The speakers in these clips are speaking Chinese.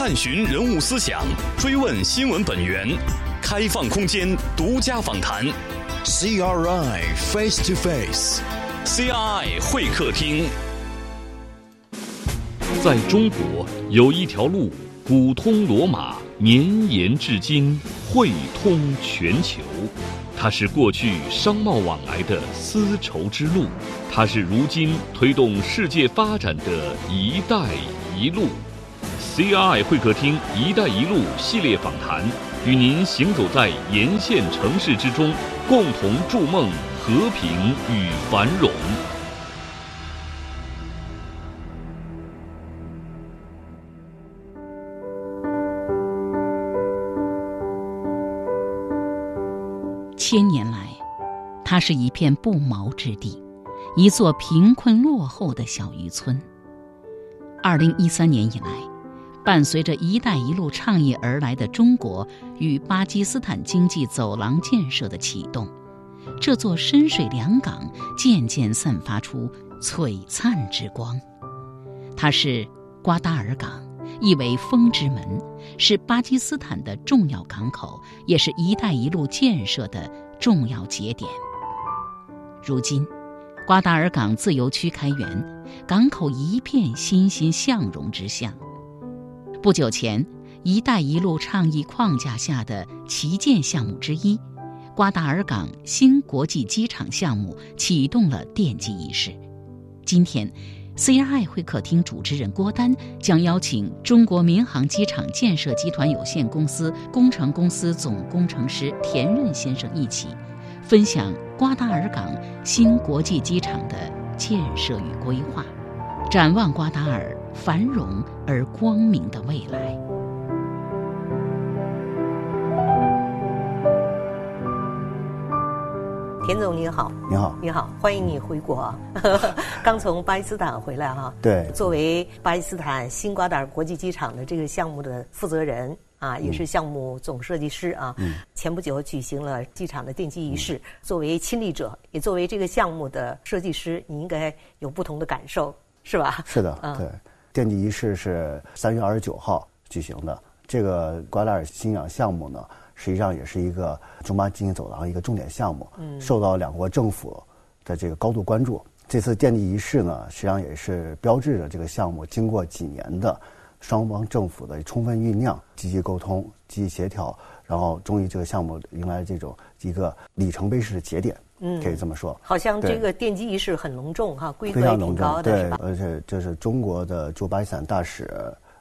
探寻人物思想，追问新闻本源，开放空间，独家访谈。CRI Face to Face，CRI 会客厅。在中国有一条路，古通罗马，绵延至今，汇通全球。它是过去商贸往来的丝绸之路，它是如今推动世界发展的一带一路。CRI 会客厅“一带一路”系列访谈，与您行走在沿线城市之中，共同筑梦和平与繁荣。千年来，它是一片不毛之地，一座贫困落后的小渔村。二零一三年以来，伴随着“一带一路”倡议而来的中国与巴基斯坦经济走廊建设的启动，这座深水良港渐渐散发出璀璨之光。它是瓜达尔港。意为风之门，是巴基斯坦的重要港口，也是一带一路建设的重要节点。如今，瓜达尔港自由区开园，港口一片欣欣向荣之象。不久前，“一带一路”倡议框架下的旗舰项目之一——瓜达尔港新国际机场项目启动了奠基仪式。今天。CRI 会客厅主持人郭丹将邀请中国民航机场建设集团有限公司工程公司总工程师田润先生一起，分享瓜达尔港新国际机场的建设与规划，展望瓜达尔繁荣而光明的未来。田总您好，你好，你好，欢迎你回国。刚从巴基斯坦回来哈。对。作为巴基斯坦新瓜达尔国际机场的这个项目的负责人啊，也是项目总设计师啊。嗯。前不久举行了机场的奠基仪式，作为亲历者，也作为这个项目的设计师，你应该有不同的感受，是吧？是的，对。奠基仪式是三月二十九号举行的。这个瓜达尔新港项目呢？实际上也是一个中巴经济走廊一个重点项目，受到两国政府的这个高度关注。这次奠基仪式呢，实际上也是标志着这个项目经过几年的双方政府的充分酝酿、积极沟通、积极协调，然后终于这个项目迎来这种一个里程碑式的节点，可以这么说。好像这个奠基仪式很隆重哈，规格也挺高的，对，而且这是中国的驻巴基斯坦大使、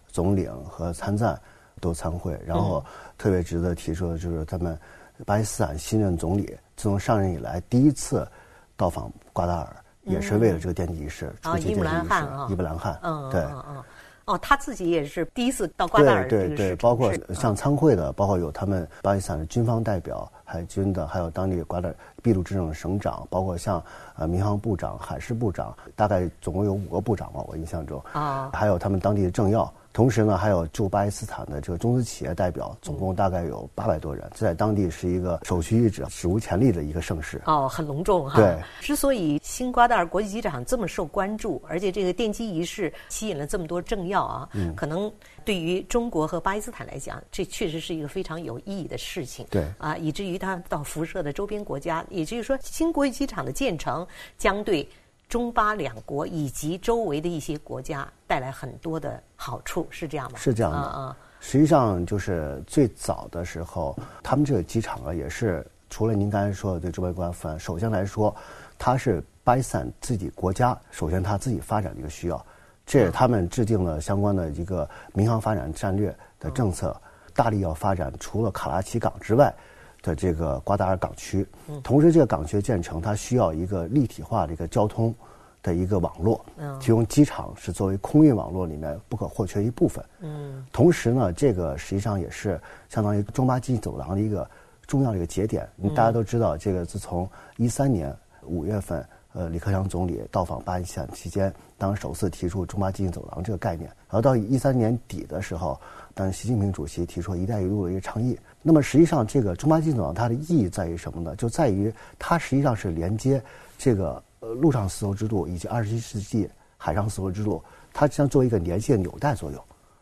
总领和参赞。都参会，然后特别值得提出的就是他们巴基斯坦新任总理自从上任以来第一次到访瓜达尔，也是为了这个奠基仪式。啊，伊姆兰汗啊，伊布兰汗，嗯，对，嗯嗯，哦，他自己也是第一次到瓜达尔对对对，包括像参会的，包括有他们巴基斯坦的军方代表、海军的，还有当地瓜达尔秘鲁这种省长，包括像呃民航部长、海事部长，大概总共有五个部长吧，我印象中啊，还有他们当地的政要。同时呢，还有驻巴基斯坦的这个中资企业代表，总共大概有八百多人，在当地是一个首屈一指、史无前例的一个盛事。哦，很隆重哈。对，之所以新瓜达尔国际机场这么受关注，而且这个奠基仪式吸引了这么多政要啊，嗯，可能对于中国和巴基斯坦来讲，这确实是一个非常有意义的事情。对，啊，以至于它到辐射的周边国家，也就是说，新国际机场的建成将对。中巴两国以及周围的一些国家带来很多的好处，是这样吗？是这样的。啊实际上，就是最早的时候，他们这个机场啊，也是除了您刚才说的对周边国家发首先来说，它是巴基斯坦自己国家首先它自己发展的一个需要，这也他们制定了相关的一个民航发展战略的政策，大力要发展除了卡拉奇港之外的这个瓜达尔港区。同时，这个港区建成，它需要一个立体化的一个交通。的一个网络，其中机场是作为空运网络里面不可或缺一部分。嗯，同时呢，这个实际上也是相当于中巴经济走廊的一个重要的一个节点。大家都知道，这个自从一三年五月份，呃，李克强总理到访巴基斯坦期间，当首次提出中巴经济走廊这个概念，然后到一三年底的时候，当习近平主席提出“一带一路”的一个倡议。那么实际上，这个中巴经济走廊它的意义在于什么呢？就在于它实际上是连接这个。呃，陆上丝绸之路以及二十一世纪海上丝绸之路，它将作为一个连线纽带作用。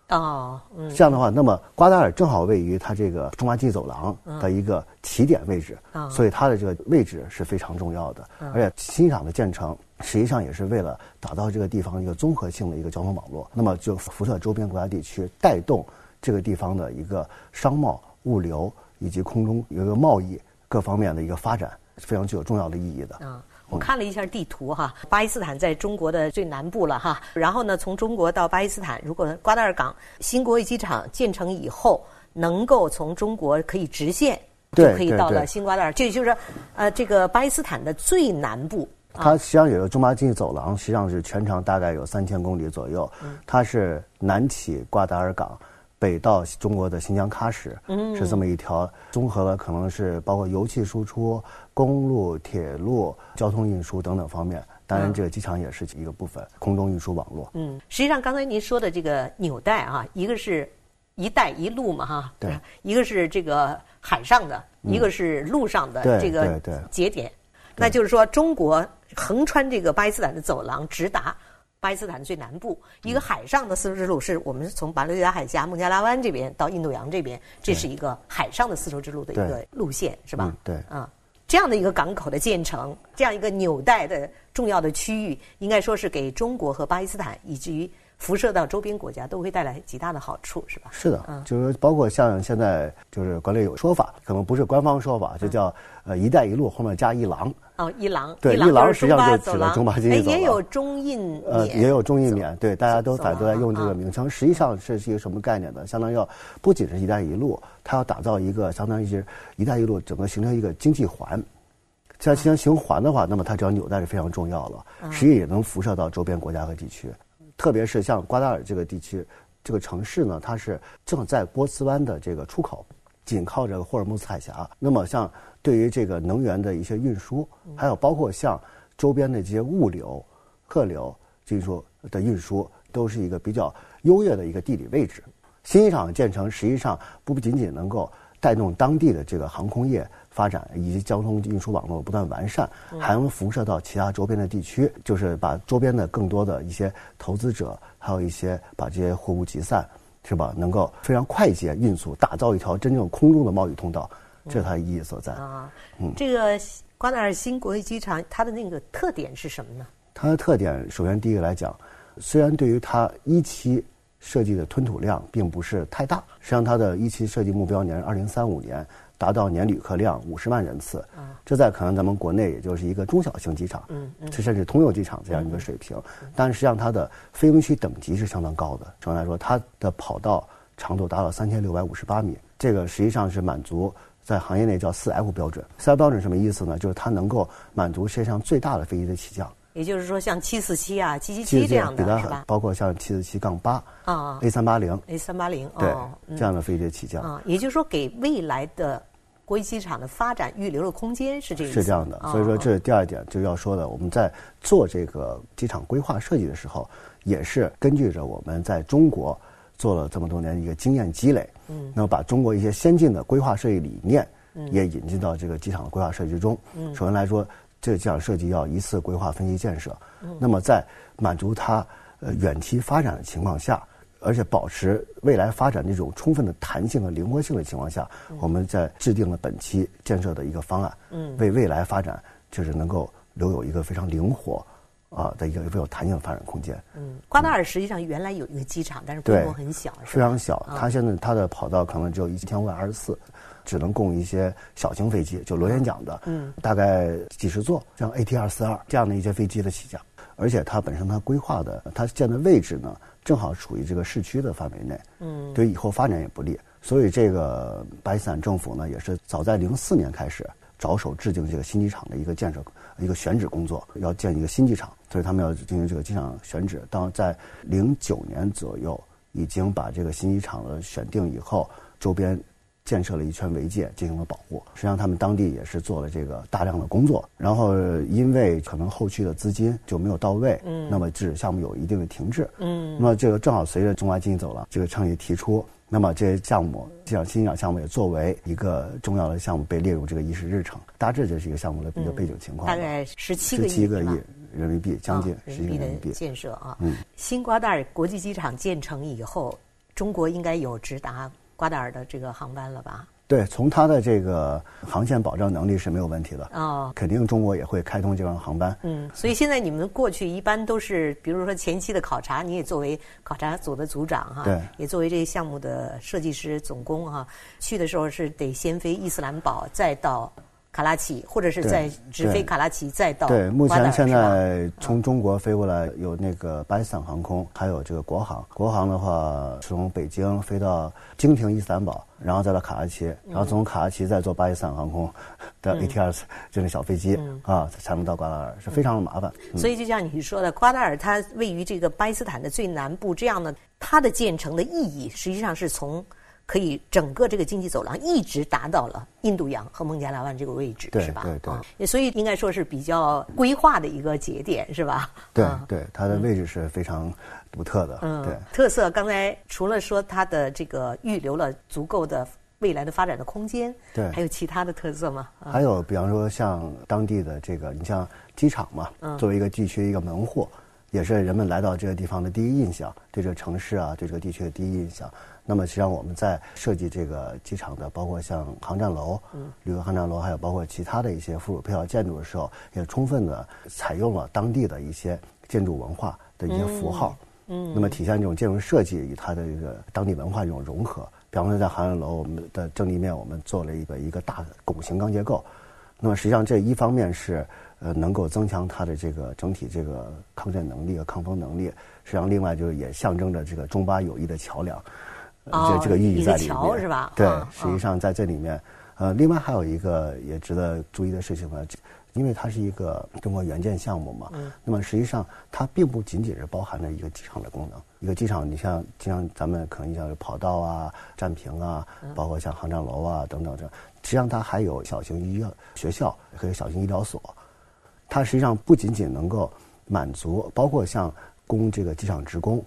哦，这样的话，那么瓜达尔正好位于它这个中巴经济走廊的一个起点位置，所以它的这个位置是非常重要的。而且新机场的建成，实际上也是为了打造这个地方一个综合性的一个交通网络，那么就辐射周边国家地区，带动这个地方的一个商贸、物流以及空中有一个贸易各方面的一个发展，是非常具有重要的意义的。我看了一下地图哈，巴基斯坦在中国的最南部了哈。然后呢，从中国到巴基斯坦，如果瓜达尔港新国际机场建成以后，能够从中国可以直线就可以到了新瓜达尔，这就是呃这个巴基斯坦的最南部。它实际上有个中巴经济走廊，实际上是全长大概有三千公里左右。它是南起瓜达尔港。北到中国的新疆喀什，是这么一条综合了，可能是包括油气输出、公路、铁路、交通运输等等方面。当然，这个机场也是一个部分，空中运输网络。嗯，实际上刚才您说的这个纽带啊，一个是一带一路嘛，哈，对，一个是这个海上的，一个是陆上的这个节点，那就是说，中国横穿这个巴基斯坦的走廊，直达。巴基斯坦最南部一个海上的丝绸之路，是我们从巴伦加海峡、孟加拉湾这边到印度洋这边，这是一个海上的丝绸之路的一个路线，是吧？对，啊，这样的一个港口的建成，这样一个纽带的重要的区域，应该说是给中国和巴基斯坦以及。辐射到周边国家都会带来极大的好处，是吧？是的，嗯，就是包括像现在就是国内有说法，可能不是官方说法，就叫呃“一带一路”后面加“一廊”。哦，一廊。对，一廊实际上就指的中巴经济走廊。也有中印呃，也有中印缅，对，大家都反都在用这个名称。实际上是是一个什么概念呢？相当于要不仅是一带一路，它要打造一个相当于是“一带一路”整个形成一个经济环。像形成循环的话，那么它只要纽带是非常重要了，实际也能辐射到周边国家和地区。特别是像瓜达尔这个地区，这个城市呢，它是正在波斯湾的这个出口，紧靠着霍尔木兹海峡。那么，像对于这个能源的一些运输，还有包括像周边的这些物流、客流技术的运输，都是一个比较优越的一个地理位置。新机场建成，实际上不仅仅能够带动当地的这个航空业。发展以及交通运输网络不断完善，还能辐射到其他周边的地区，就是把周边的更多的一些投资者，还有一些把这些货物集散，是吧？能够非常快捷、运速打造一条真正空中的贸易通道，这是它的意义所在。啊，嗯，这个瓜达尔新国际机场它的那个特点是什么呢？它的特点，首先第一个来讲，虽然对于它一期设计的吞吐量并不是太大，实际上它的一期设计目标年二零三五年。达到年旅客量五十万人次，这在可能咱们国内也就是一个中小型机场，嗯甚至通用机场这样一个水平。但实际上它的飞行区等级是相当高的。首先来说，它的跑道长度达到三千六百五十八米，这个实际上是满足在行业内叫四 F 标准。四 F 标准什么意思呢？就是它能够满足世界上最大的飞机的起降。也就是说，像七四七啊、七七七这样的，是吧？包括像七四七杠八啊、A 三八零、A 三八零，对这样的飞机的起降啊。也就是说，给未来的国际机场的发展预留了空间，是这个。是这样的，所以说这是第二点就要说的。我们在做这个机场规划设计的时候，也是根据着我们在中国做了这么多年一个经验积累，嗯，那么把中国一些先进的规划设计理念，嗯，也引进到这个机场的规划设计中。嗯，首先来说。这个机场设计要一次规划分析建设，那么在满足它呃远期发展的情况下，而且保持未来发展这种充分的弹性和灵活性的情况下，我们在制定了本期建设的一个方案，为未来发展就是能够留有一个非常灵活啊的一个非常有弹性的发展空间。嗯，瓜达尔实际上原来有一个机场，但是规模很小，非常小。它现在它的跑道可能只有一千五百二十四。只能供一些小型飞机，就螺旋桨的，嗯，大概几十座，像 AT 二四二这样的一些飞机的起降。而且它本身它规划的，它建的位置呢，正好处于这个市区的范围内，嗯，对以后发展也不利。所以这个巴基斯坦政府呢，也是早在零四年开始着手制定这个新机场的一个建设、一个选址工作，要建一个新机场，所以他们要进行这个机场选址。到在零九年左右，已经把这个新机场的选定以后，周边。建设了一圈围界进行了保护，实际上他们当地也是做了这个大量的工作。然后因为可能后续的资金就没有到位，嗯，那么致使项目有一定的停滞，嗯，那么这个正好随着中华经济走廊这个倡议提出，那么这些项目，像新机场项目也作为一个重要的项目被列入这个议事日程。大致这是一个项目的一个背景情况。大概十七个亿人民币，将近十亿人民币建设啊。嗯，新瓜达尔国际机场建成以后。中国应该有直达瓜达尔的这个航班了吧？对，从它的这个航线保障能力是没有问题的。哦，肯定中国也会开通这趟航班。嗯，所以现在你们过去一般都是，比如说前期的考察，你也作为考察组的组长哈，对，也作为这个项目的设计师总工哈，去的时候是得先飞伊斯兰堡，再到。卡拉奇，或者是在直飞卡拉奇，再到对，目前现在从中国飞过来有那个巴基斯坦航空，还有这个国航。国航的话从北京飞到京停伊斯兰堡，然后再到卡拉奇，然后从卡拉奇再坐巴基斯坦航空的 ATR 这种小飞机啊，才能到瓜达尔，是非常的麻烦。所以就像你说的，瓜达尔它位于这个巴基斯坦的最南部，这样呢它的建成的意义，实际上是从。可以整个这个经济走廊一直达到了印度洋和孟加拉湾这个位置，是吧？对对，所以应该说是比较规划的一个节点，是吧？对 对，它的位置是非常独特的。嗯，对，特色。刚才除了说它的这个预留了足够的未来的发展的空间，对，还有其他的特色吗？还有，比方说像当地的这个，你像机场嘛，作为一个地区一个门户，也是人们来到这个地方的第一印象，对这个城市啊，对这个地区的第一印象。那么实际上我们在设计这个机场的，包括像航站楼、旅客航站楼，还有包括其他的一些附属配套建筑的时候，也充分的采用了当地的一些建筑文化的一些符号。嗯，那么体现这种建筑设计与它的一个当地文化这种融合。比方说在航站楼，我们的正立面我们做了一个一个大的拱形钢结构。那么实际上这一方面是呃能够增强它的这个整体这个抗震能力和抗风能力。实际上另外就是也象征着这个中巴友谊的桥梁。这这个意义在里面，是吧？对，实际上在这里面，呃，另外还有一个也值得注意的事情呢，因为它是一个中国援建项目嘛，嗯，那么实际上它并不仅仅是包含着一个机场的功能，一个机场，你像就像咱们可能像跑道啊、站坪啊，包括像航站楼啊等等这，实际上它还有小型医院、学校和小型医疗所，它实际上不仅仅能够满足，包括像供这个机场职工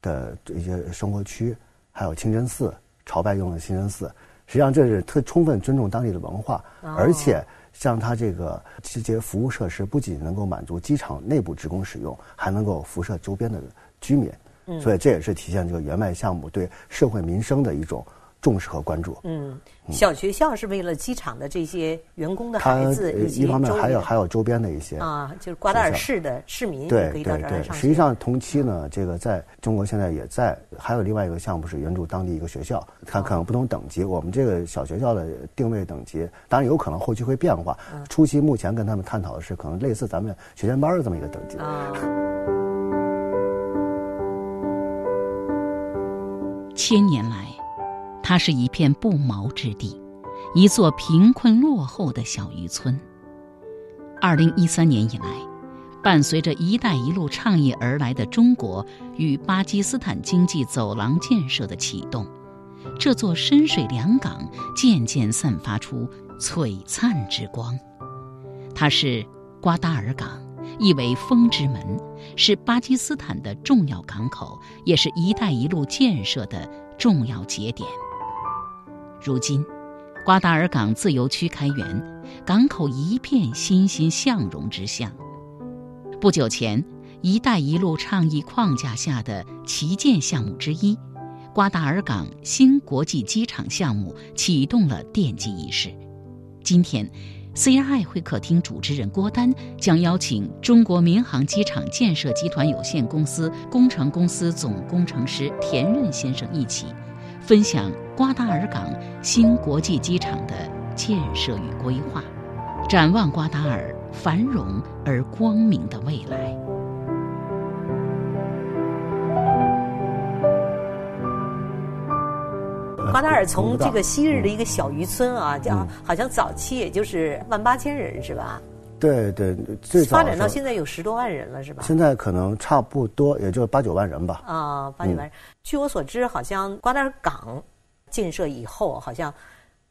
的一些生活区。还有清真寺朝拜用的清真寺，实际上这是特充分尊重当地的文化，而且像它这个这些服务设施不仅能够满足机场内部职工使用，还能够辐射周边的居民，所以这也是体现这个援外项目对社会民生的一种。重视和关注。嗯，小学校是为了机场的这些员工的孩子以及一方面还有还有周边的一些啊，就是瓜达尔市的市民对可以到这儿来上实际上，同期呢，这个在中国现在也在还有另外一个项目是援助当地一个学校，它可能不同等级。我们这个小学校的定位等级，当然有可能后期会变化。初期目前跟他们探讨的是，可能类似咱们学前班的这么一个等级。千年来。它是一片不毛之地，一座贫困落后的小渔村。二零一三年以来，伴随着“一带一路”倡议而来的中国与巴基斯坦经济走廊建设的启动，这座深水良港渐渐散发出璀璨之光。它是瓜达尔港，意为风之门，是巴基斯坦的重要港口，也是一带一路建设的重要节点。如今，瓜达尔港自由区开园，港口一片欣欣向荣之象。不久前，“一带一路”倡议框架下的旗舰项目之一——瓜达尔港新国际机场项目启动了奠基仪式。今天，CRI 会客厅主持人郭丹将邀请中国民航机场建设集团有限公司工程公司总工程师田润先生一起。分享瓜达尔港新国际机场的建设与规划，展望瓜达尔繁荣而光明的未来。瓜达尔从这个昔日的一个小渔村啊，叫好像早期也就是万八千人是吧？对对，最早发展到现在有十多万人了，是吧？现在可能差不多，也就八九万人吧。啊，八九万人。据我所知，好像瓜达尔港建设以后，好像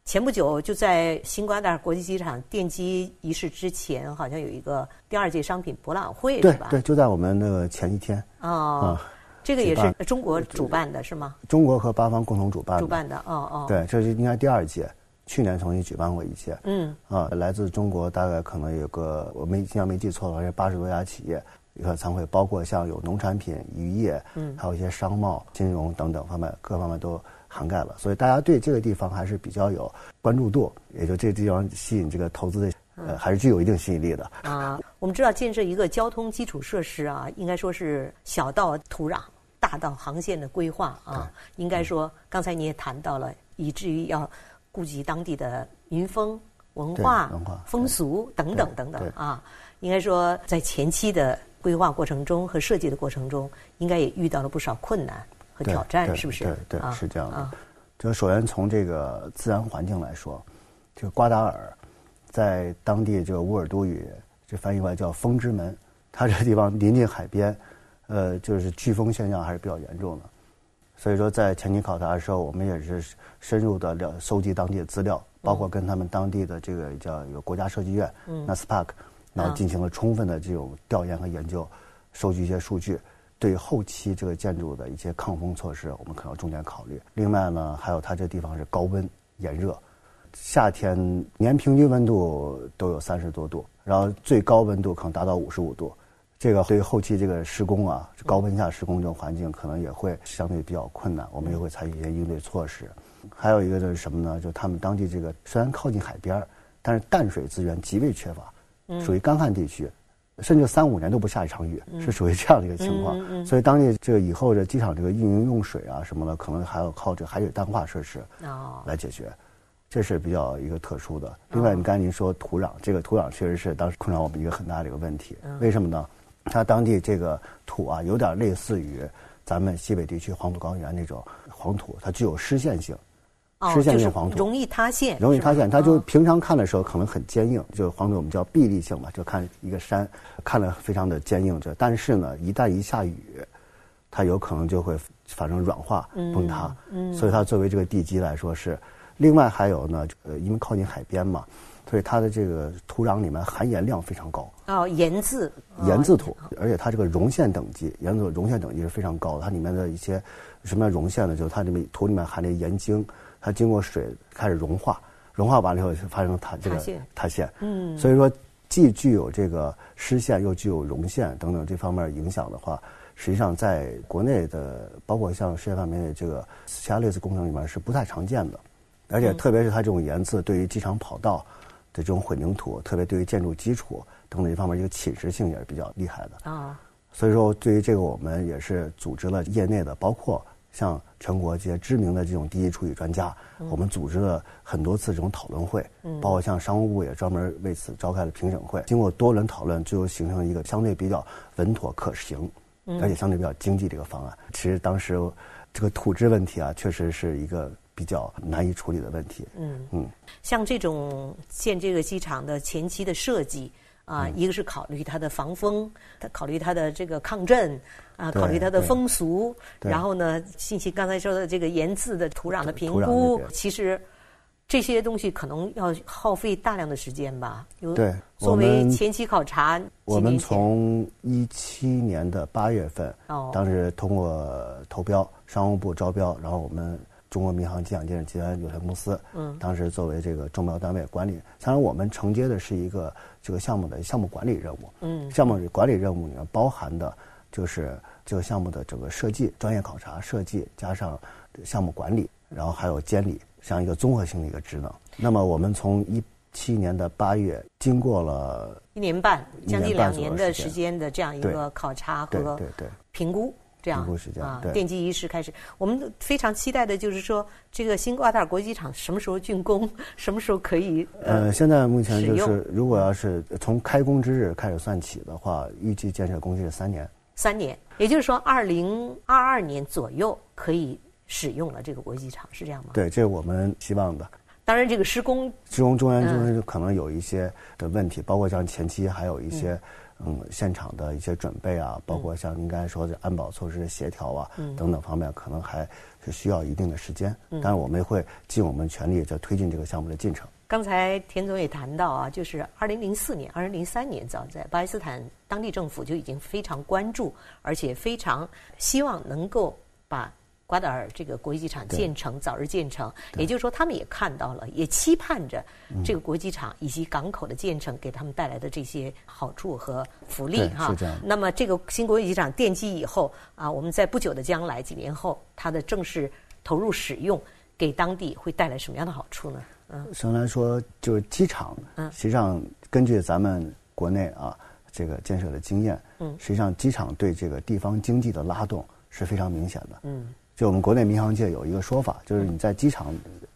前不久就在新瓜达尔国际机场奠基仪式之前，好像有一个第二届商品博览会，是吧？对，就在我们那个前一天。哦，这个也是中国主办的，是吗？中国和巴方共同主办。主办的，哦哦。对，这是应该第二届。去年重新举办过一届，嗯，啊，来自中国大概可能有个我没印象没记错的话是八十多家企业，旅客参会，包括像有农产品、渔业，嗯，还有一些商贸、金融等等方面，各方面都涵盖了。所以大家对这个地方还是比较有关注度，也就这个地方吸引这个投资的，呃，还是具有一定吸引力的。啊，我们知道建设一个交通基础设施啊，应该说是小到土壤，大到航线的规划啊，应该说刚才你也谈到了，以至于要顾及当地的民风。文化、风俗等等等等啊，应该说在前期的规划过程中和设计的过程中，应该也遇到了不少困难和挑战，是不是？对对，是这样的。就首先从这个自然环境来说，这个瓜达尔在当地这个乌尔都语，这翻译过来叫“风之门”，它这个地方临近海边，呃，就是飓风现象还是比较严重的。所以说，在前期考察的时候，我们也是深入的了收集当地的资料。包括跟他们当地的这个叫有国家设计院，NASPAC，然后进行了充分的这种调研和研究，收集一些数据，对后期这个建筑的一些抗风措施，我们可能要重点考虑。另外呢，还有它这地方是高温炎热，夏天年平均温度都有三十多度，然后最高温度可能达到五十五度，这个对于后期这个施工啊，高温下施工这种环境可能也会相对比较困难，我们也会采取一些应对措施。还有一个就是什么呢？就他们当地这个虽然靠近海边但是淡水资源极为缺乏，属于干旱地区，甚至三五年都不下一场雨，是属于这样的一个情况。所以当地这个以后这机场这个运营用水啊什么的，可能还要靠这海水淡化设施来解决，这是比较一个特殊的。另外，你刚才您说土壤，这个土壤确实是当时困扰我们一个很大的一个问题。为什么呢？它当地这个土啊，有点类似于咱们西北地区黄土高原那种黄土，它具有湿陷性。湿陷性黄土容易塌陷，容易塌陷。它就平常看的时候可能很坚硬，就黄土我们叫壁立性嘛，就看一个山，看了非常的坚硬。这但是呢，一旦一下雨，它有可能就会发生软化崩塌。嗯，所以它作为这个地基来说是。另外还有呢，呃，因为靠近海边嘛，所以它的这个土壤里面含盐量非常高。哦，盐渍。盐渍土，而且它这个溶陷等级，盐渍溶陷等级是非常高的。它里面的一些什么溶陷呢？就是它里面土里面含的盐晶。它经过水开始融化，融化完了以后发生塌这个塌陷，嗯，所以说既具有这个湿陷又具有溶陷等等这方面影响的话，实际上在国内的包括像世界范围内这个其他类似工程里面是不太常见的，而且特别是它这种岩渍对于机场跑道的这种混凝土，特别对于建筑基础等等这方面一个侵蚀性也是比较厉害的。啊，所以说对于这个我们也是组织了业内的包括。像全国这些知名的这种第一处理专家，我们组织了很多次这种讨论会，包括像商务部也专门为此召开了评审会。经过多轮讨论，最后形成一个相对比较稳妥可行，而且相对比较经济的一个方案。其实当时这个土质问题啊，确实是一个比较难以处理的问题。嗯嗯，像这种建这个机场的前期的设计。啊，一个是考虑它的防风，它考虑它的这个抗震，啊，考虑它的风俗，然后呢，信息刚才说的这个盐渍的土壤的评估，其实这些东西可能要耗费大量的时间吧。对，作为前期考察，我们从一七年的八月份，当时通过投标，商务部招标，然后我们。中国民航机场建设集团有限公司，嗯，当时作为这个中标单位管理，当然我们承接的是一个这个项目的项目管理任务，嗯，项目管理任务里面包含的就是这个项目的整个设计、专业考察、设计加上项目管理，然后还有监理，像一个综合性的一个职能。那么我们从一七年的八月，经过了一年半，将近两年的时间的这样一个考察和评估。这样啊，奠基仪式开始。我们非常期待的就是说，这个新瓜达尔国际机场什么时候竣工，什么时候可以呃，现在目前就是，如果要是从开工之日开始算起的话，预计建设工期是三年。三年，也就是说，二零二二年左右可以使用了这个国际机场，是这样吗？对，这是我们希望的。当然，这个施工施工中间就是可能有一些的问题，包括像前期还有一些。嗯，现场的一些准备啊，包括像您刚才说的安保措施的协调啊，等等方面，可能还是需要一定的时间。但是我们会尽我们全力在推进这个项目的进程。刚才田总也谈到啊，就是二零零四年、二零零三年，早在巴基斯坦当地政府就已经非常关注，而且非常希望能够把。瓜达尔这个国际机场建成早日建成，也就是说，他们也看到了，也期盼着这个国际机场以及港口的建成给他们带来的这些好处和福利哈。那么，这个新国际机场奠基以后啊，我们在不久的将来几年后，它的正式投入使用，给当地会带来什么样的好处呢？嗯，首先来说，就是机场，嗯，实际上根据咱们国内啊这个建设的经验，嗯，实际上机场对这个地方经济的拉动是非常明显的，嗯。就我们国内民航界有一个说法，就是你在机场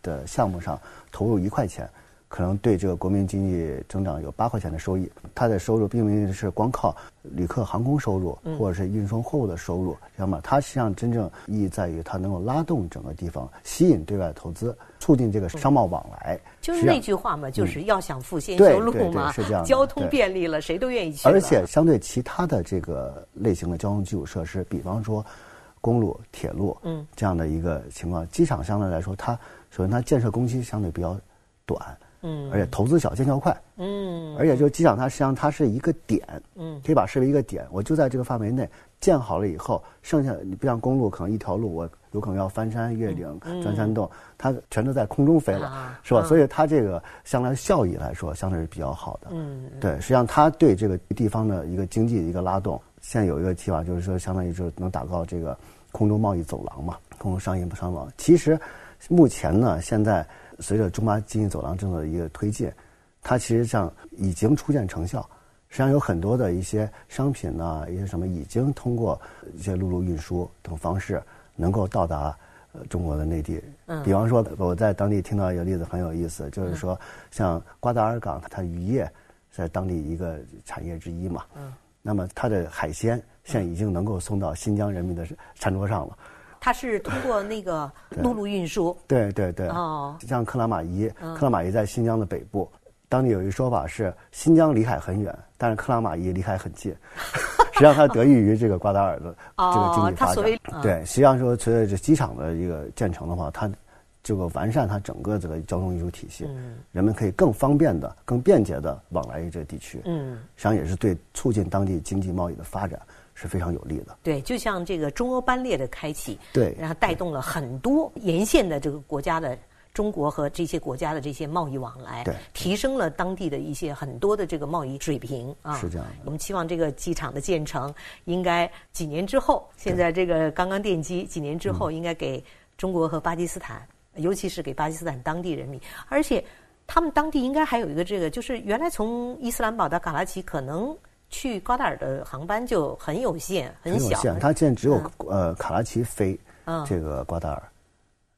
的项目上投入一块钱，可能对这个国民经济增长有八块钱的收益。它的收入并不是光靠旅客航空收入或者是运送货物的收入，知道吗？它实际上真正意义在于它能够拉动整个地方，吸引对外投资，促进这个商贸往来。就是那句话嘛，就是要想富先修路嘛，是这样。交通便利了，谁都愿意去。而且相对其他的这个类型的交通基础设施，比方说。公路、铁路，嗯，这样的一个情况，机场相对来说，它首先它建设工期相对比较短，嗯，而且投资小、见效快，嗯，而且就机场它实际上它是一个点，嗯，可以把视为一个点，我就在这个范围内建好了以后，剩下你不像公路可能一条路我有可能要翻山越岭、钻山洞，它全都在空中飞了，是吧？所以它这个相对效益来说，相对是比较好的，嗯，对，实际上它对这个地方的一个经济的一个拉动，现在有一个计划，就是说相当于就是能打造这个。空中贸易走廊嘛，空中商业商贸。其实，目前呢，现在随着中巴经济走廊政策的一个推进，它其实上已经初见成效。实际上有很多的一些商品呢，一些什么已经通过一些陆路运输等方式能够到达呃中国的内地。嗯。比方说，我在当地听到一个例子很有意思，就是说，像瓜达尔港，它渔业在当地一个产业之一嘛。嗯。那么它的海鲜。现在已经能够送到新疆人民的餐桌上了。它是通过那个陆路运输。对对对。哦。像克拉玛依，克拉玛依在新疆的北部，当地有一个说法是：新疆离海很远，但是克拉玛依离海很近。实际上，它得益于这个瓜达尔的这个经济发展。对，实际上说，随着这机场的一个建成的话，它这个完善它整个这个交通运输体系，人们可以更方便的、更便捷的往来于这个地区。嗯。实际上也是对促进当地经济贸易的发展。是非常有利的。对，就像这个中欧班列的开启，对，然后带动了很多沿线的这个国家的中国和这些国家的这些贸易往来，对，提升了当地的一些很多的这个贸易水平啊。是这样。我们期望这个机场的建成，应该几年之后，现在这个刚刚奠基，几年之后应该给中国和巴基斯坦，尤其是给巴基斯坦当地人民，而且他们当地应该还有一个这个，就是原来从伊斯兰堡到卡拉奇可能。去瓜达尔的航班就很有限，很小。它现在只有呃卡拉奇飞这个瓜达尔。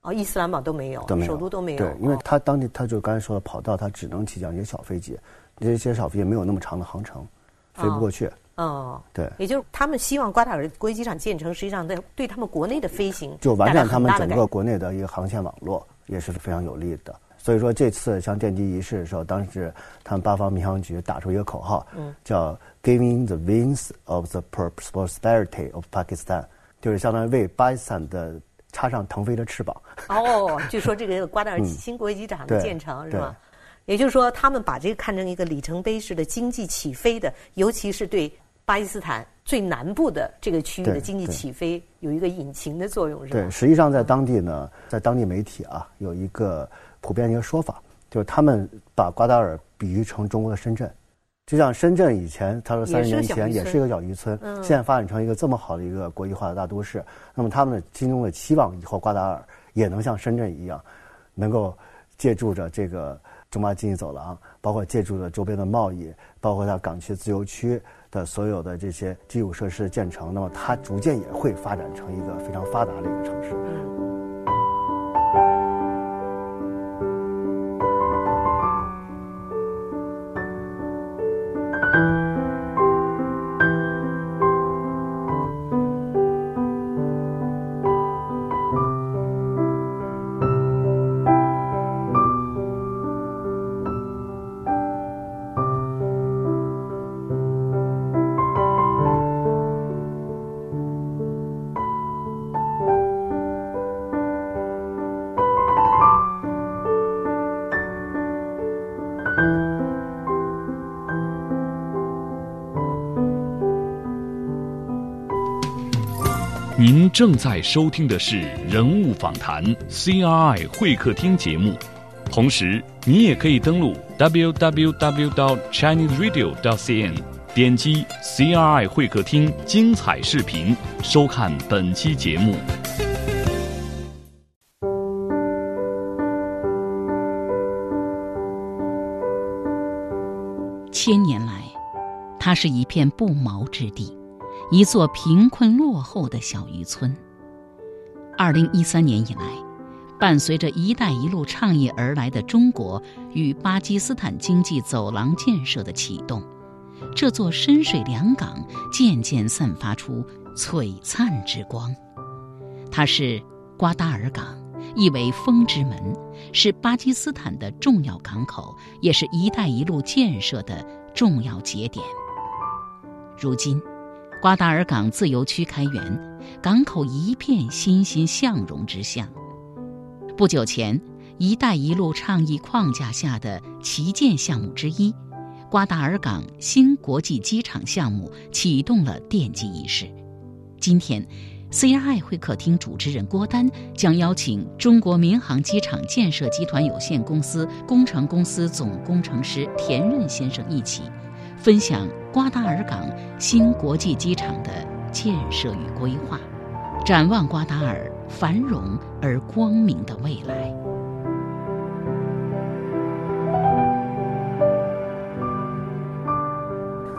哦，伊斯兰堡都没有，首都都没有。对，因为它当地它就刚才说的跑道，它只能起降一些小飞机，这些小飞机没有那么长的航程，飞不过去。哦，对。也就是他们希望瓜达尔国际机场建成，实际上在对他们国内的飞行就完善他们整个国内的一个航线网络，也是非常有利的。所以说这次像奠基仪式的时候，当时他们八方民航局打出一个口号，嗯叫 “Giving the wings of the prosperity of Pakistan”，就是相当于为巴基斯坦的插上腾飞的翅膀。哦，据说这个瓜达尔新国际机场的建成是吧？也就是说，他们把这个看成一个里程碑式的经济起飞的，尤其是对巴基斯坦最南部的这个区域的经济起飞有一个引擎的作用，是吧？对，实际上在当地呢，在当地媒体啊，有一个。普遍的一个说法，就是他们把瓜达尔比喻成中国的深圳，就像深圳以前，他说三十年前也是一个小渔村，现在发展成一个这么好的一个国际化的大都市。那么他们的心中的期望，以后瓜达尔也能像深圳一样，能够借助着这个中巴经济走廊，包括借助着周边的贸易，包括它港区自由区的所有的这些基础设施的建成，那么它逐渐也会发展成一个非常发达的一个城市。正在收听的是人物访谈 CRI 会客厅节目，同时你也可以登录 www.chineseradio.cn，点击 CRI 会客厅精彩视频，收看本期节目。千年来，它是一片不毛之地。一座贫困落后的小渔村。二零一三年以来，伴随着“一带一路”倡议而来的中国与巴基斯坦经济走廊建设的启动，这座深水良港渐渐散发出璀璨之光。它是瓜达尔港，意为“风之门”，是巴基斯坦的重要港口，也是一带一路建设的重要节点。如今。瓜达尔港自由区开园，港口一片欣欣向荣之象。不久前，“一带一路”倡议框架下的旗舰项目之一——瓜达尔港新国际机场项目启动了奠基仪式。今天，CRI 会客厅主持人郭丹将邀请中国民航机场建设集团有限公司工程公司总工程师田润先生一起。分享瓜达尔港新国际机场的建设与规划，展望瓜达尔繁荣而光明的未来。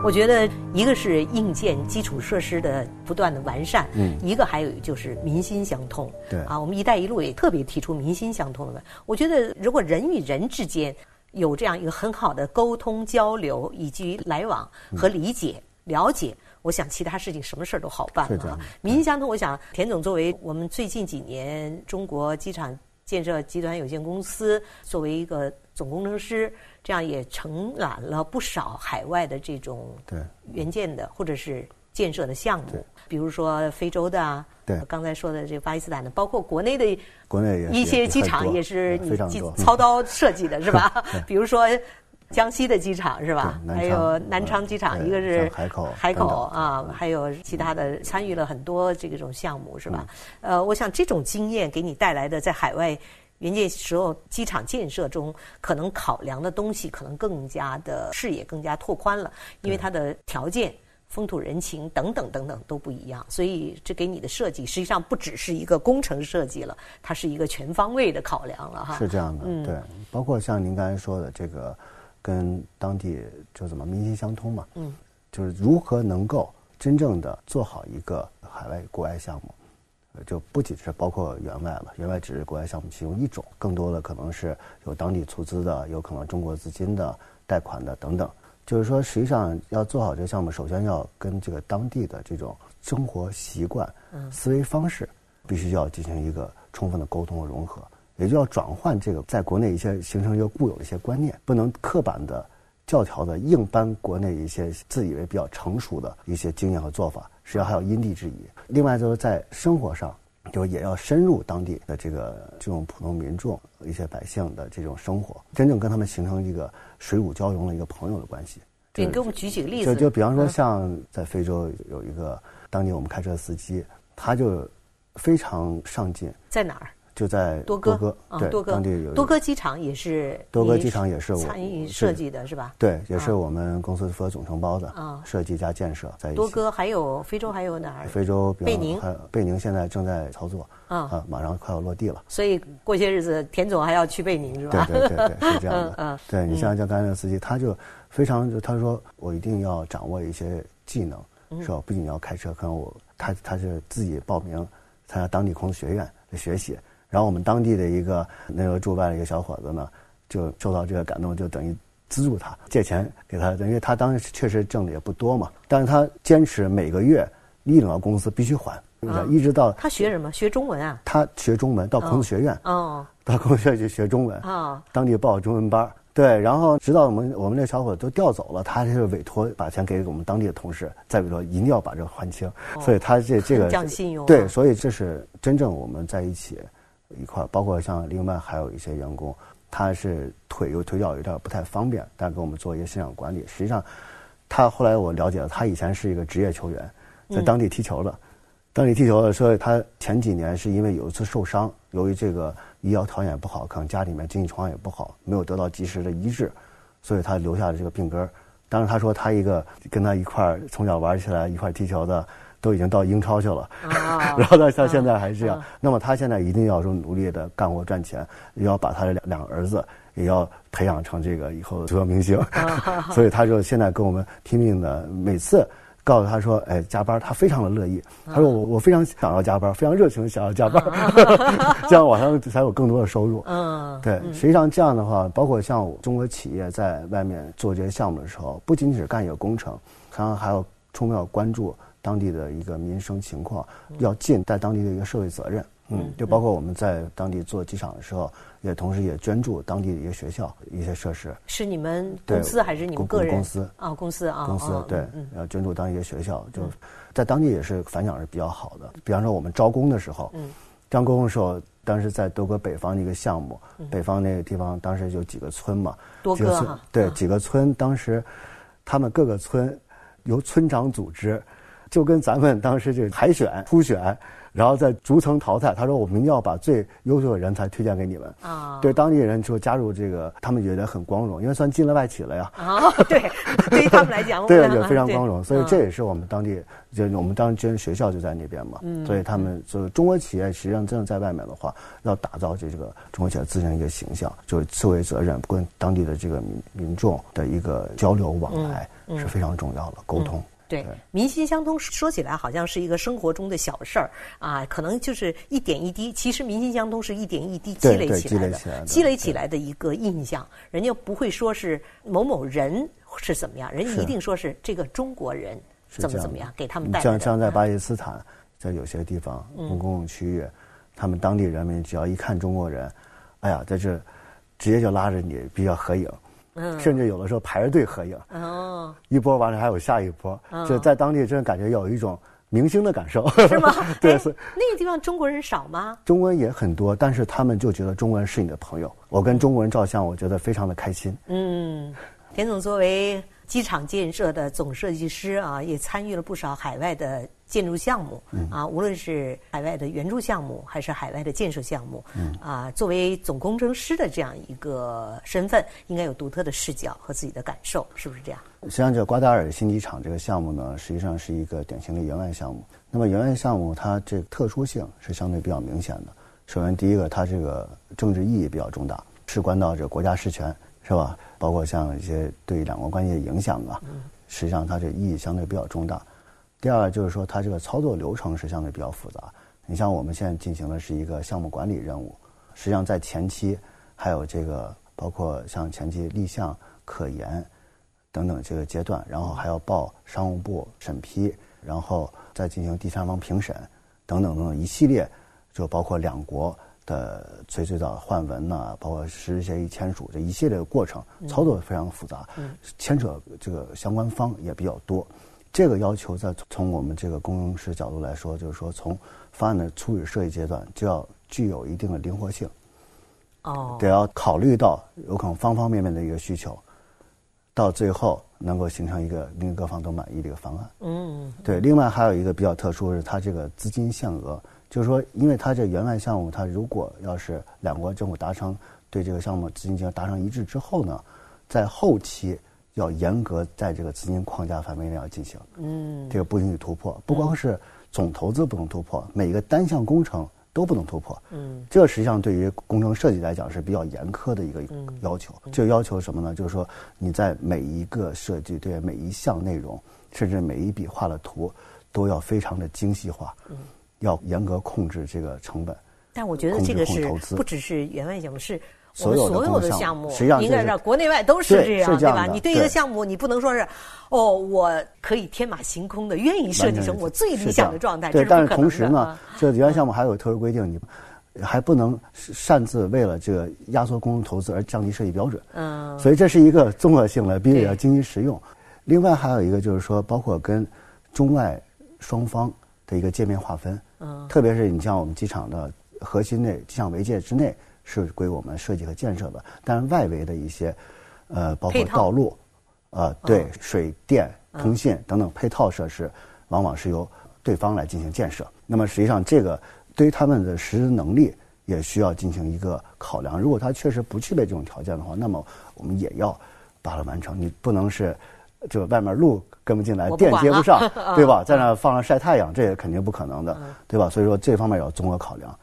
我觉得一个是硬件基础设施的不断的完善，嗯，一个还有就是民心相通，对啊，我们“一带一路”也特别提出民心相通的。我觉得如果人与人之间，有这样一个很好的沟通交流以及来往和理解了解，我想其他事情什么事儿都好办了。民心相通，我想田总作为我们最近几年中国机场建设集团有限公司作为一个总工程师，这样也承揽了不少海外的这种原件的或者是建设的项目。比如说非洲的啊，对，刚才说的这个巴基斯坦的，包括国内的，国内一些机场也是你操刀设计的是吧？比如说江西的机场是吧？还有南昌机场，一个是海口，海口啊，还有其他的参与了很多这种项目是吧？呃，我想这种经验给你带来的在海外原件时候机场建设中可能考量的东西，可能更加的视野更加拓宽了，因为它的条件。风土人情等等等等都不一样，所以这给你的设计实际上不只是一个工程设计了，它是一个全方位的考量了哈。是这样的，对，包括像您刚才说的这个，跟当地就怎么民心相通嘛，嗯，就是如何能够真正的做好一个海外国外项目，就不仅是包括援外了，援外只是国外项目其中一种，更多的可能是有当地出资的，有可能中国资金的贷款的等等。就是说，实际上要做好这个项目，首先要跟这个当地的这种生活习惯、思维方式，必须要进行一个充分的沟通和融合，也就要转换这个在国内一些形成一个固有的一些观念，不能刻板的、教条的硬搬国内一些自以为比较成熟的一些经验和做法，实际上还要因地制宜。另外，就是在生活上，就也要深入当地的这个这种普通民众、一些百姓的这种生活，真正跟他们形成一个。水乳交融的一个朋友的关系。你给我们举几个例子。就就比方说，像在非洲有一个当年我们开车司机，他就非常上进。在哪儿？就在多哥，对，多哥当地有多哥机场也是多哥机场也是参与设计的是吧？对，也是我们公司负责总承包的啊，设计加建设在一起。多哥还有非洲还有哪儿？非洲贝宁，贝宁现在正在操作啊，马上快要落地了。所以过些日子田总还要去贝宁是吧？对对对对，是这样的。嗯，对你像像刚才那个司机，他就非常就他说我一定要掌握一些技能，是吧？不仅要开车，可能我他他是自己报名参加当地孔子学院的学习。然后我们当地的一个那个驻外的一个小伙子呢，就受到这个感动，就等于资助他借钱给他，因为他当时确实挣的也不多嘛，但是他坚持每个月一领到工资必须还，一直到他学什么？学中文啊？他学中文，到孔子学院哦，到孔子学院去学中文啊，当地报中文班。对，然后直到我们我们那小伙子都调走了，他就是委托把钱给我们当地的同事，再委托一定要把这个还清，所以他这这个讲信用对，所以这是真正我们在一起。一块包括像另外还有一些员工，他是腿有腿脚有点不太方便，但给我们做一些现场管理。实际上，他后来我了解了，他以前是一个职业球员，在当地踢球的，当地踢球的说，他前几年是因为有一次受伤，由于这个医疗条件不好，可能家里面经济状况也不好，没有得到及时的医治，所以他留下了这个病根儿。当时，他说他一个跟他一块儿从小玩起来一块踢球的，都已经到英超去了，然后他他现在还是这样。那么他现在一定要说努力的干活赚钱，要把他的两两个儿子也要培养成这个以后足球明星。所以他就现在跟我们拼命的每次。告诉他说：“哎，加班，他非常的乐意。他说我我非常想要加班，非常热情想要加班，这样晚上才有更多的收入。嗯，对，实际上这样的话，包括像中国企业在外面做这些项目的时候，不仅仅是干一个工程，常常还要充分要关注当地的一个民生情况，要尽在当地的一个社会责任。嗯，就包括我们在当地做机场的时候。”也同时也捐助当地的一个学校一些设施，是你们公司还是你们个人公司啊？公司啊，公司对，要捐助当地一些学校，就在当地也是反响是比较好的。比方说我们招工的时候，招工的时候，当时在德国北方的一个项目，北方那个地方当时有几个村嘛，多个对几个村，当时他们各个村由村长组织，就跟咱们当时这个海选初选。然后再逐层淘汰。他说：“我们要把最优秀的人才推荐给你们。”啊，对当地人说加入这个，他们觉得很光荣，因为算进了外企了呀。啊，对，对于他们来讲，对，也非常光荣。所以这也是我们当地，就我们当时学校就在那边嘛。嗯，所以他们就中国企业实际上真的在外面的话，要打造这这个中国企业自身一个形象，就是社会责任跟当地的这个民民众的一个交流往来是非常重要的沟通。对，民心相通说起来好像是一个生活中的小事儿啊，可能就是一点一滴。其实民心相通是一点一滴积累起来的，积累起来的一个印象。人家不会说是某某人是怎么样，人家一定说是这个中国人怎么怎么样，给他们带来。像像在巴基斯坦，在有些地方公共区域，他们当地人民只要一看中国人，哎呀，在这直接就拉着你必须要合影。甚至有的时候排着队合影，哦，一波完了还有下一波，就在当地真的感觉有一种明星的感受，是吗？对，那个地方中国人少吗？中国人也很多，但是他们就觉得中国人是你的朋友。我跟中国人照相，我觉得非常的开心。嗯，田总作为机场建设的总设计师啊，也参与了不少海外的。建筑项目啊，无论是海外的援助项目，还是海外的建设项目，啊，作为总工程师的这样一个身份，应该有独特的视角和自己的感受，是不是这样？实际上，这瓜达尔新机场这个项目呢，实际上是一个典型的援外项目。那么，援外项目它这特殊性是相对比较明显的。首先，第一个，它这个政治意义比较重大，事关到这国家事权，是吧？包括像一些对两国关系的影响啊，实际上它这意义相对比较重大。第二就是说，它这个操作流程是相对比较复杂。你像我们现在进行的是一个项目管理任务，实际上在前期还有这个包括像前期立项、可研等等这个阶段，然后还要报商务部审批，然后再进行第三方评审等等等等一系列，就包括两国的最最早换文呐，包括实施协议签署这一系列的过程，操作非常复杂，牵扯这个相关方也比较多。这个要求在从我们这个工程师角度来说，就是说从方案的初始设计阶段就要具有一定的灵活性，哦，得要考虑到有可能方方面面的一个需求，到最后能够形成一个令各方都满意的一个方案。嗯，对。另外还有一个比较特殊是它这个资金限额，就是说，因为它这援外项目，它如果要是两国政府达成对这个项目资金进行达成一致之后呢，在后期。要严格在这个资金框架范围内要进行，嗯，这个不允许突破。不光是总投资不能突破，每个单项工程都不能突破。嗯，这实际上对于工程设计来讲是比较严苛的一个要求。这个要求什么呢？就是说你在每一个设计对每一项内容，甚至每一笔画的图，都要非常的精细化，嗯，要严格控制这个成本。但我觉得这个是不只是员外项目是。所有所有的项目，实际上应该是国内外都是这样，对吧？你对一个项目，你不能说是，哦，我可以天马行空的，愿意设计成我最理想的状态，对。但是同时呢，这原项目还有特殊规定，你还不能擅自为了这个压缩公共投资而降低设计标准。嗯。所以这是一个综合性的，必须要经济实用。另外还有一个就是说，包括跟中外双方的一个界面划分。嗯。特别是你像我们机场的核心内机场围界之内。是归我们设计和建设的，但是外围的一些，呃，包括道路，呃，对，水电、通信等等配套设施，往往是由对方来进行建设。那么实际上，这个对于他们的实施能力也需要进行一个考量。如果他确实不具备这种条件的话，那么我们也要把它完成。你不能是就外面路跟不进来，电接不上，对吧？在那放着晒太阳，这也肯定不可能的，对吧？所以说这方面要综合考量。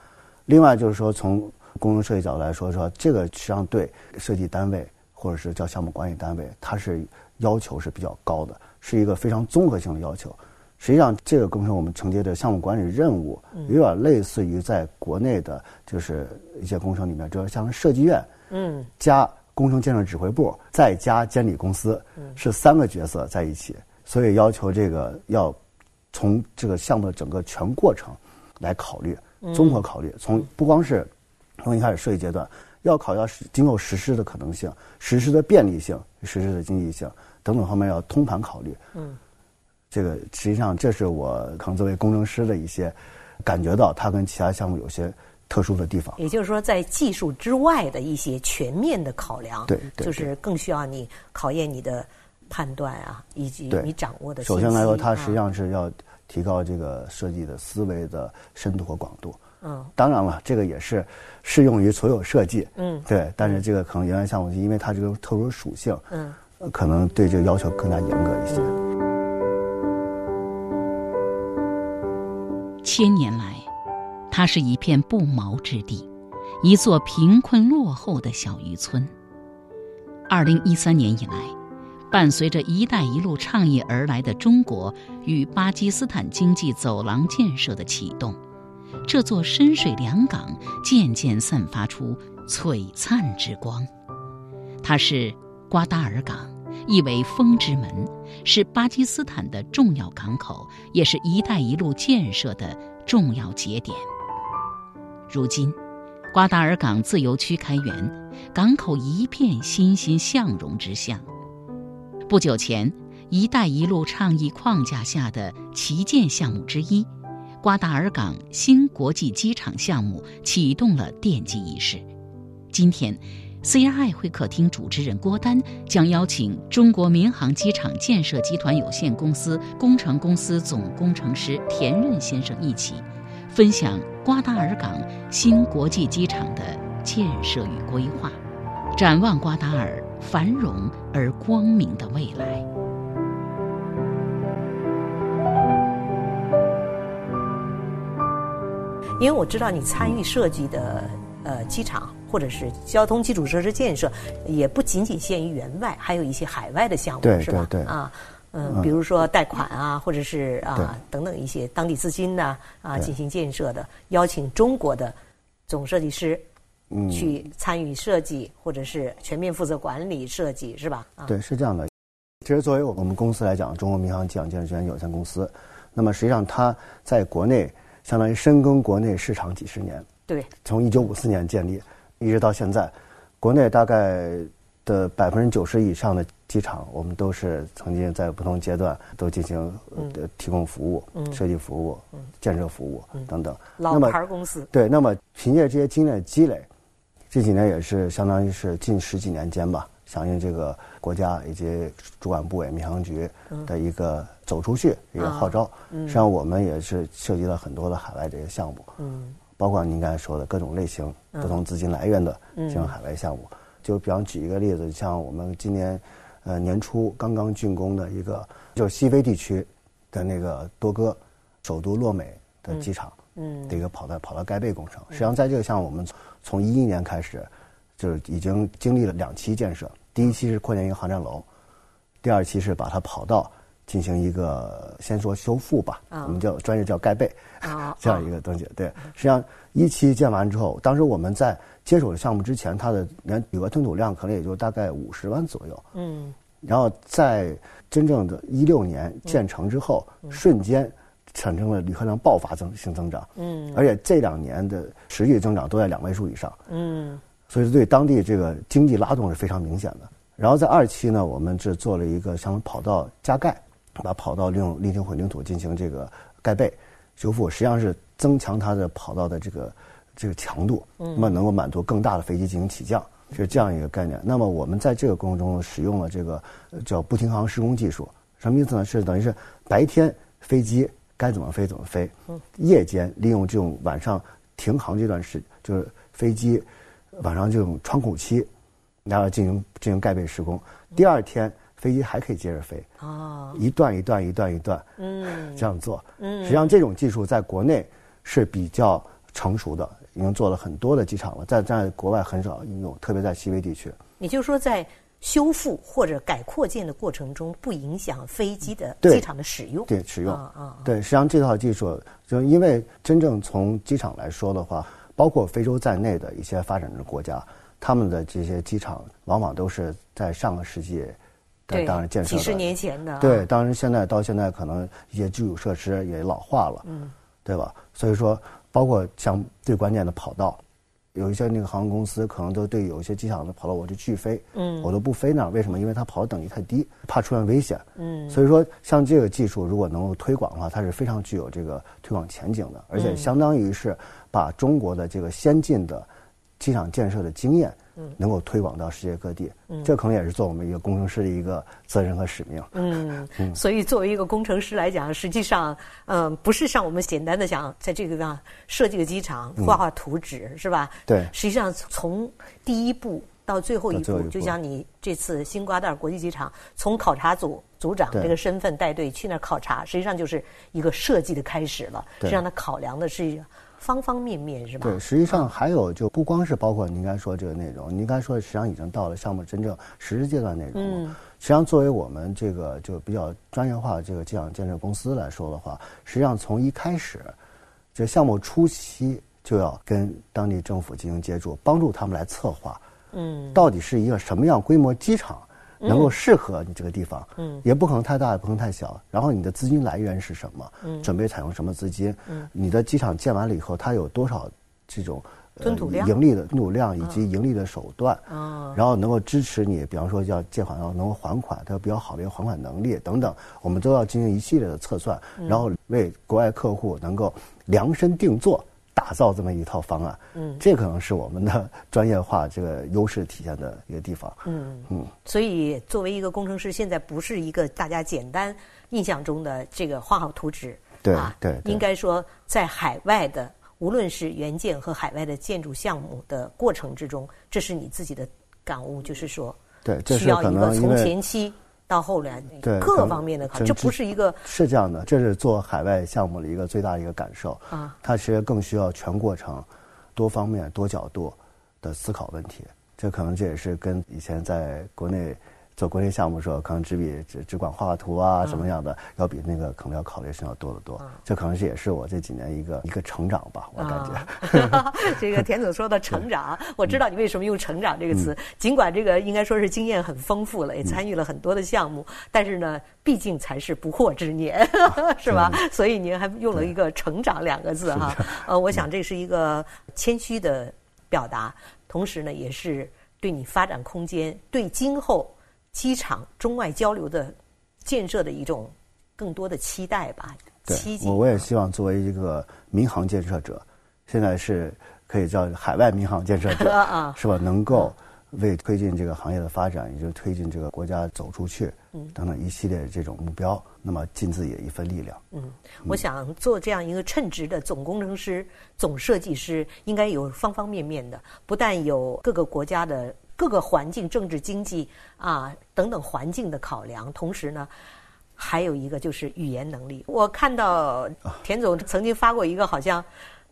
另外就是说，从工程设计角度来说，说这个实际上对设计单位或者是叫项目管理单位，它是要求是比较高的，是一个非常综合性的要求。实际上，这个工程我们承接的项目管理任务，有点类似于在国内的，就是一些工程里面，就是像设计院，嗯，加工程建设指挥部，再加监理公司，是三个角色在一起，所以要求这个要从这个项目的整个全过程来考虑，综合考虑，从不光是从一开始设计阶段，要考虑到今后实施的可能性、实施的便利性、实施的经济性等等方面要通盘考虑。嗯。这个实际上，这是我可能作为工程师的一些感觉到，它跟其他项目有些特殊的地方。也就是说，在技术之外的一些全面的考量，对，就是更需要你考验你的判断啊，以及你掌握的。首先来说，它实际上是要提高这个设计的思维的深度和广度。嗯，当然了，这个也是 适用于所有设计。嗯，对，但是这个可能原来项目因为它这个特殊属性，嗯，可能对这个要求更加严格一些。千年来，它是一片不毛之地，一座贫困落后的小渔村。二零一三年以来，伴随着“一带一路”倡议而来的中国与巴基斯坦经济走廊建设的启动，这座深水良港渐渐散发出璀璨之光。它是瓜达尔港。意为风之门，是巴基斯坦的重要港口，也是一带一路建设的重要节点。如今，瓜达尔港自由区开园，港口一片欣欣向荣之象。不久前，“一带一路”倡议框架下的旗舰项目之一——瓜达尔港新国际机场项目启动了奠基仪式。今天。CRI 会客厅主持人郭丹将邀请中国民航机场建设集团有限公司工程公司总工程师田润先生一起，分享瓜达尔港新国际机场的建设与规划，展望瓜达尔繁荣而光明的未来。因为我知道你参与设计的呃机场。或者是交通基础设施建设，也不仅仅限于援外，还有一些海外的项目，是吧？啊，嗯，比如说贷款啊，或者是啊等等一些当地资金呢啊进行建设的，邀请中国的总设计师去参与设计，或者是全面负责管理设计，是吧？啊对，是这样的。其实作为我们公司来讲，中国民航机场建设集团有限公司，那么实际上它在国内相当于深耕国内市场几十年。对，从一九五四年建立。一直到现在，国内大概的百分之九十以上的机场，我们都是曾经在不同阶段都进行呃提供服务、设计服务、建设服务等等。老牌公司。对，那么凭借这些经验积累，这几年也是相当于是近十几年间吧，响应这个国家以及主管部委民航局的一个走出去一个号召，实际上我们也是涉及了很多的海外这些项目。嗯。包括您刚才说的各种类型、不同资金来源的这种海外项目，就比方举一个例子，像我们今年呃年初刚刚竣工的一个，就是西非地区的那个多哥首都洛美的机场的一个跑道跑道盖贝工程。实际上，在这个项目，我们从一一年开始，就是已经经历了两期建设。第一期是扩建一个航站楼，第二期是把它跑道。进行一个先说修复吧，我们叫专业叫盖贝，这样一个东西。对，实际上一期建完之后，当时我们在接手的项目之前，它的年铝合吞吐量可能也就大概五十万左右。嗯，然后在真正的一六年建成之后，瞬间产生了铝合量爆发增性增长。嗯，而且这两年的实际增长都在两位数以上。嗯，所以对当地这个经济拉动是非常明显的。然后在二期呢，我们是做了一个像跑道加盖。把跑道利用沥青混凝土进行这个盖背修复，实际上是增强它的跑道的这个这个强度，那么能够满足更大的飞机进行起降，是这样一个概念。那么我们在这个过程中使用了这个叫不停航施工技术，什么意思呢？是等于是白天飞机该怎么飞怎么飞。夜间利用这种晚上停航这段时，就是飞机晚上这种窗口期，然后进行进行盖被施工。第二天飞机还可以接着飞。哦，一段一段一段一段，嗯，这样做。嗯，实际上这种技术在国内是比较成熟的，已经做了很多的机场了，在在国外很少应用，特别在西北地区。也就是说，在修复或者改扩建的过程中，不影响飞机的机场的使用。对，使用。啊对，实际上这套技术，就因为真正从机场来说的话，包括非洲在内的一些发展中国家，他们的这些机场往往都是在上个世纪，当然建设几十年前的。对，当然现在到现在可能一些基础设施也老化了，嗯，对吧？所以说，包括像最关键的跑道。有一些那个航空公司可能都对有一些机场的跑道我就拒飞，嗯，我都不飞那儿，为什么？因为它跑的等级太低，怕出现危险，嗯，所以说像这个技术如果能够推广的话，它是非常具有这个推广前景的，而且相当于是把中国的这个先进的机场建设的经验。能够推广到世界各地，这可能也是做我们一个工程师的一个责任和使命。嗯，所以作为一个工程师来讲，实际上，嗯，不是像我们简单的想在这个地方设计个机场、画画图纸，是吧？对。实际上，从第一步到最后一步，就像你这次新瓜蛋国际机场，从考察组组长这个身份带队去那儿考察，实际上就是一个设计的开始了。实际上，他考量的是。方方面面是吧？对，实际上还有就不光是包括您刚才说这个内容，您刚才说实际上已经到了项目真正实施阶段内容了。实际上，作为我们这个就比较专业化的这个机场建设公司来说的话，实际上从一开始，这项目初期就要跟当地政府进行接触，帮助他们来策划，嗯，到底是一个什么样规模机场。能够适合你这个地方，嗯，也不可能太大，也不可能太小。然后你的资金来源是什么？嗯，准备采用什么资金？嗯，你的机场建完了以后，它有多少这种吞吐量、盈利的吞吐量以及盈利的手段？嗯，然后能够支持你，比方说要借款要能够还款，它有比较好的一个还款能力等等，我们都要进行一系列的测算，然后为国外客户能够量身定做。打造这么一套方案，嗯，这可能是我们的专业化这个优势体现的一个地方，嗯嗯。所以，作为一个工程师，现在不是一个大家简单印象中的这个画好图纸，对啊，对。应该说，在海外的，无论是原建和海外的建筑项目的过程之中，这是你自己的感悟，就是说，对，需要一个从前期。到后来，对各方面的考，这不是一个是这样的，这是做海外项目的一个最大的一个感受啊。它其实更需要全过程、多方面、多角度的思考问题。这可能这也是跟以前在国内。做国内项目的时候，可能只比只只管画画图啊什么样的，要比那个可能要考虑是要多得多。这可能是也是我这几年一个一个成长吧，我感觉。这个田总说的成长，我知道你为什么用“成长”这个词。尽管这个应该说是经验很丰富了，也参与了很多的项目，但是呢，毕竟才是不惑之年，是吧？所以您还用了一个“成长”两个字哈。呃，我想这是一个谦虚的表达，同时呢，也是对你发展空间，对今后。机场中外交流的建设的一种更多的期待吧。对，我我也希望作为一个民航建设者，现在是可以叫海外民航建设者，是吧？能够为推进这个行业的发展，也就是推进这个国家走出去，等等一系列这种目标，那么尽自己的一份力量。嗯，我想做这样一个称职的总工程师、总设计师，应该有方方面面的，不但有各个国家的。各个环境、政治、经济啊等等环境的考量，同时呢，还有一个就是语言能力。我看到田总曾经发过一个，好像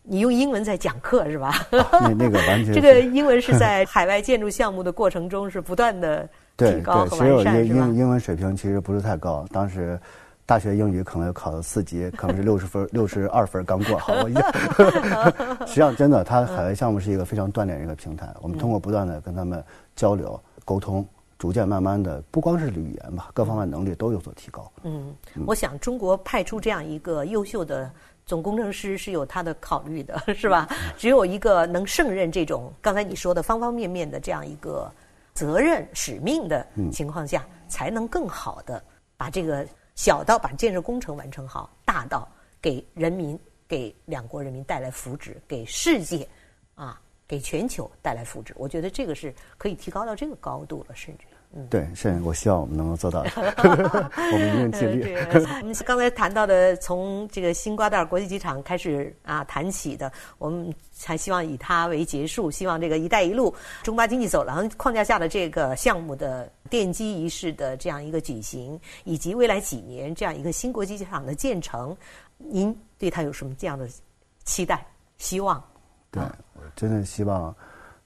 你用英文在讲课是吧？那那个完全这个英文是在海外建筑项目的过程中是不断的提高和完善，是吧？英英文水平其实不是太高，当时。大学英语可能要考到四级，可能是六十分、六十二分刚过。好，我 实际上真的，它海外项目是一个非常锻炼一个平台。我们通过不断的跟他们交流沟通，逐渐慢慢的，不光是语言吧，各方面能力都有所提高。嗯，我想中国派出这样一个优秀的总工程师是有他的考虑的，是吧？只有一个能胜任这种刚才你说的方方面面的这样一个责任使命的情况下，才能更好的把这个。小到把建设工程完成好，大到给人民、给两国人民带来福祉，给世界，啊，给全球带来福祉。我觉得这个是可以提高到这个高度了，甚至。对，是我希望我们能够做到，我们一定尽力。我们刚才谈到的，从这个新瓜蛋国际机场开始啊谈起的，我们还希望以它为结束，希望这个“一带一路”中巴经济走廊框架下的这个项目的奠基仪式的这样一个举行，以及未来几年这样一个新国际机场的建成，您对它有什么这样的期待、希望？对我真的希望，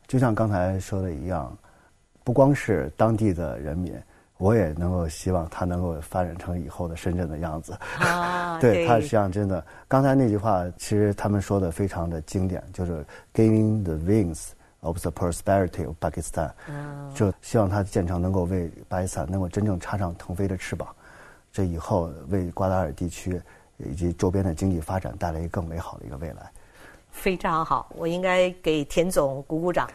就像刚才说的一样。不光是当地的人民，我也能够希望它能够发展成以后的深圳的样子。啊，对它实际上真的，刚才那句话其实他们说的非常的经典，就是 “giving the wings of the prosperity of Pakistan”，就希望它建成能够为巴基斯坦能够真正插上腾飞的翅膀，这以后为瓜达尔地区以及周边的经济发展带来一个更美好的一个未来。非常好，我应该给田总鼓鼓掌。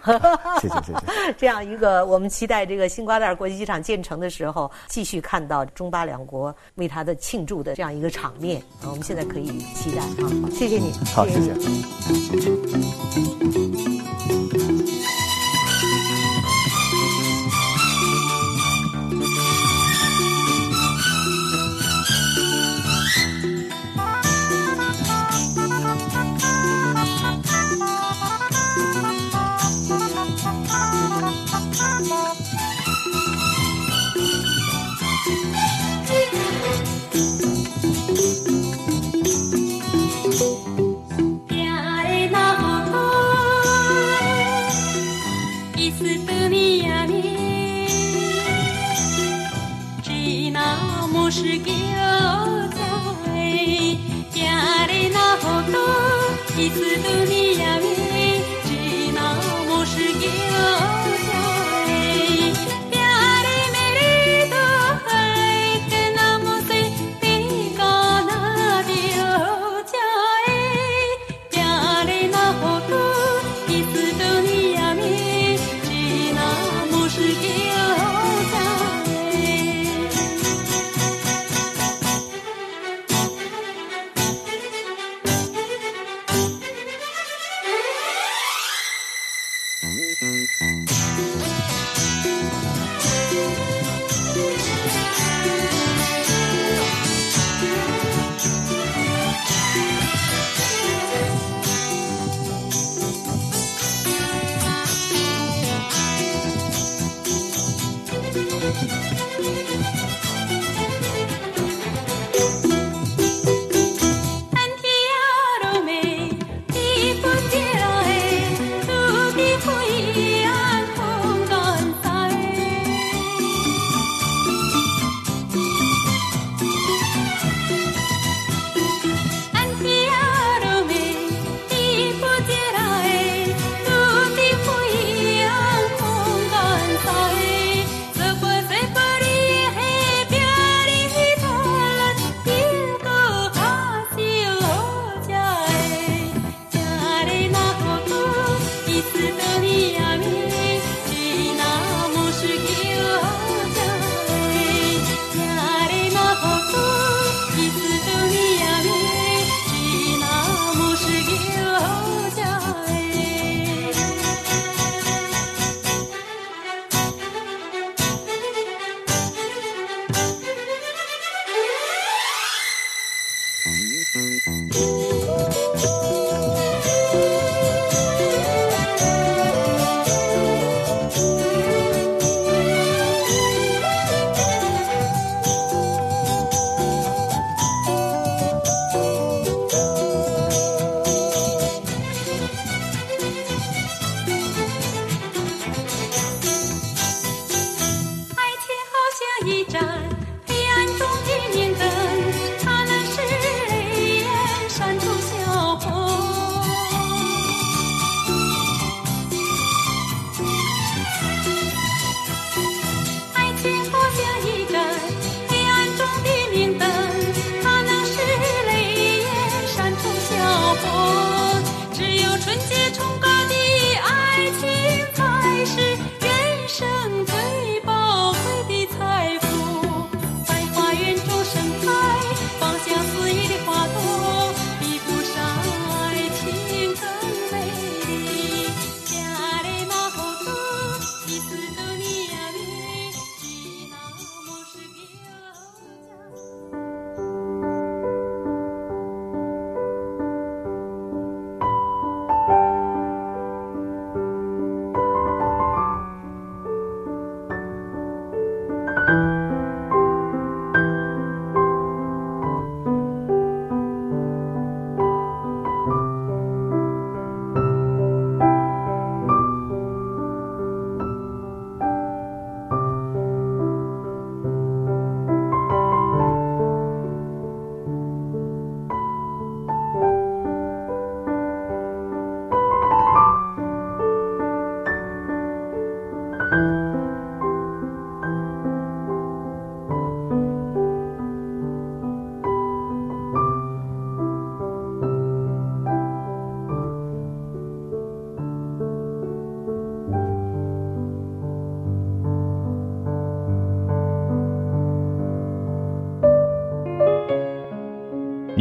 谢 谢谢谢。这样一个，我们期待这个新瓜蛋国际机场建成的时候，继续看到中巴两国为它的庆祝的这样一个场面。我们现在可以期待啊！谢谢你。好，谢谢。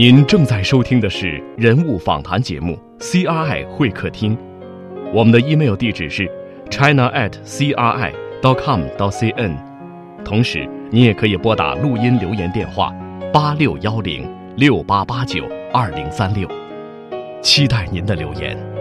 您正在收听的是人物访谈节目《CRI 会客厅》，我们的 email 地址是 china at cri dot com dot cn，同时你也可以拨打录音留言电话八六幺零六八八九二零三六，期待您的留言。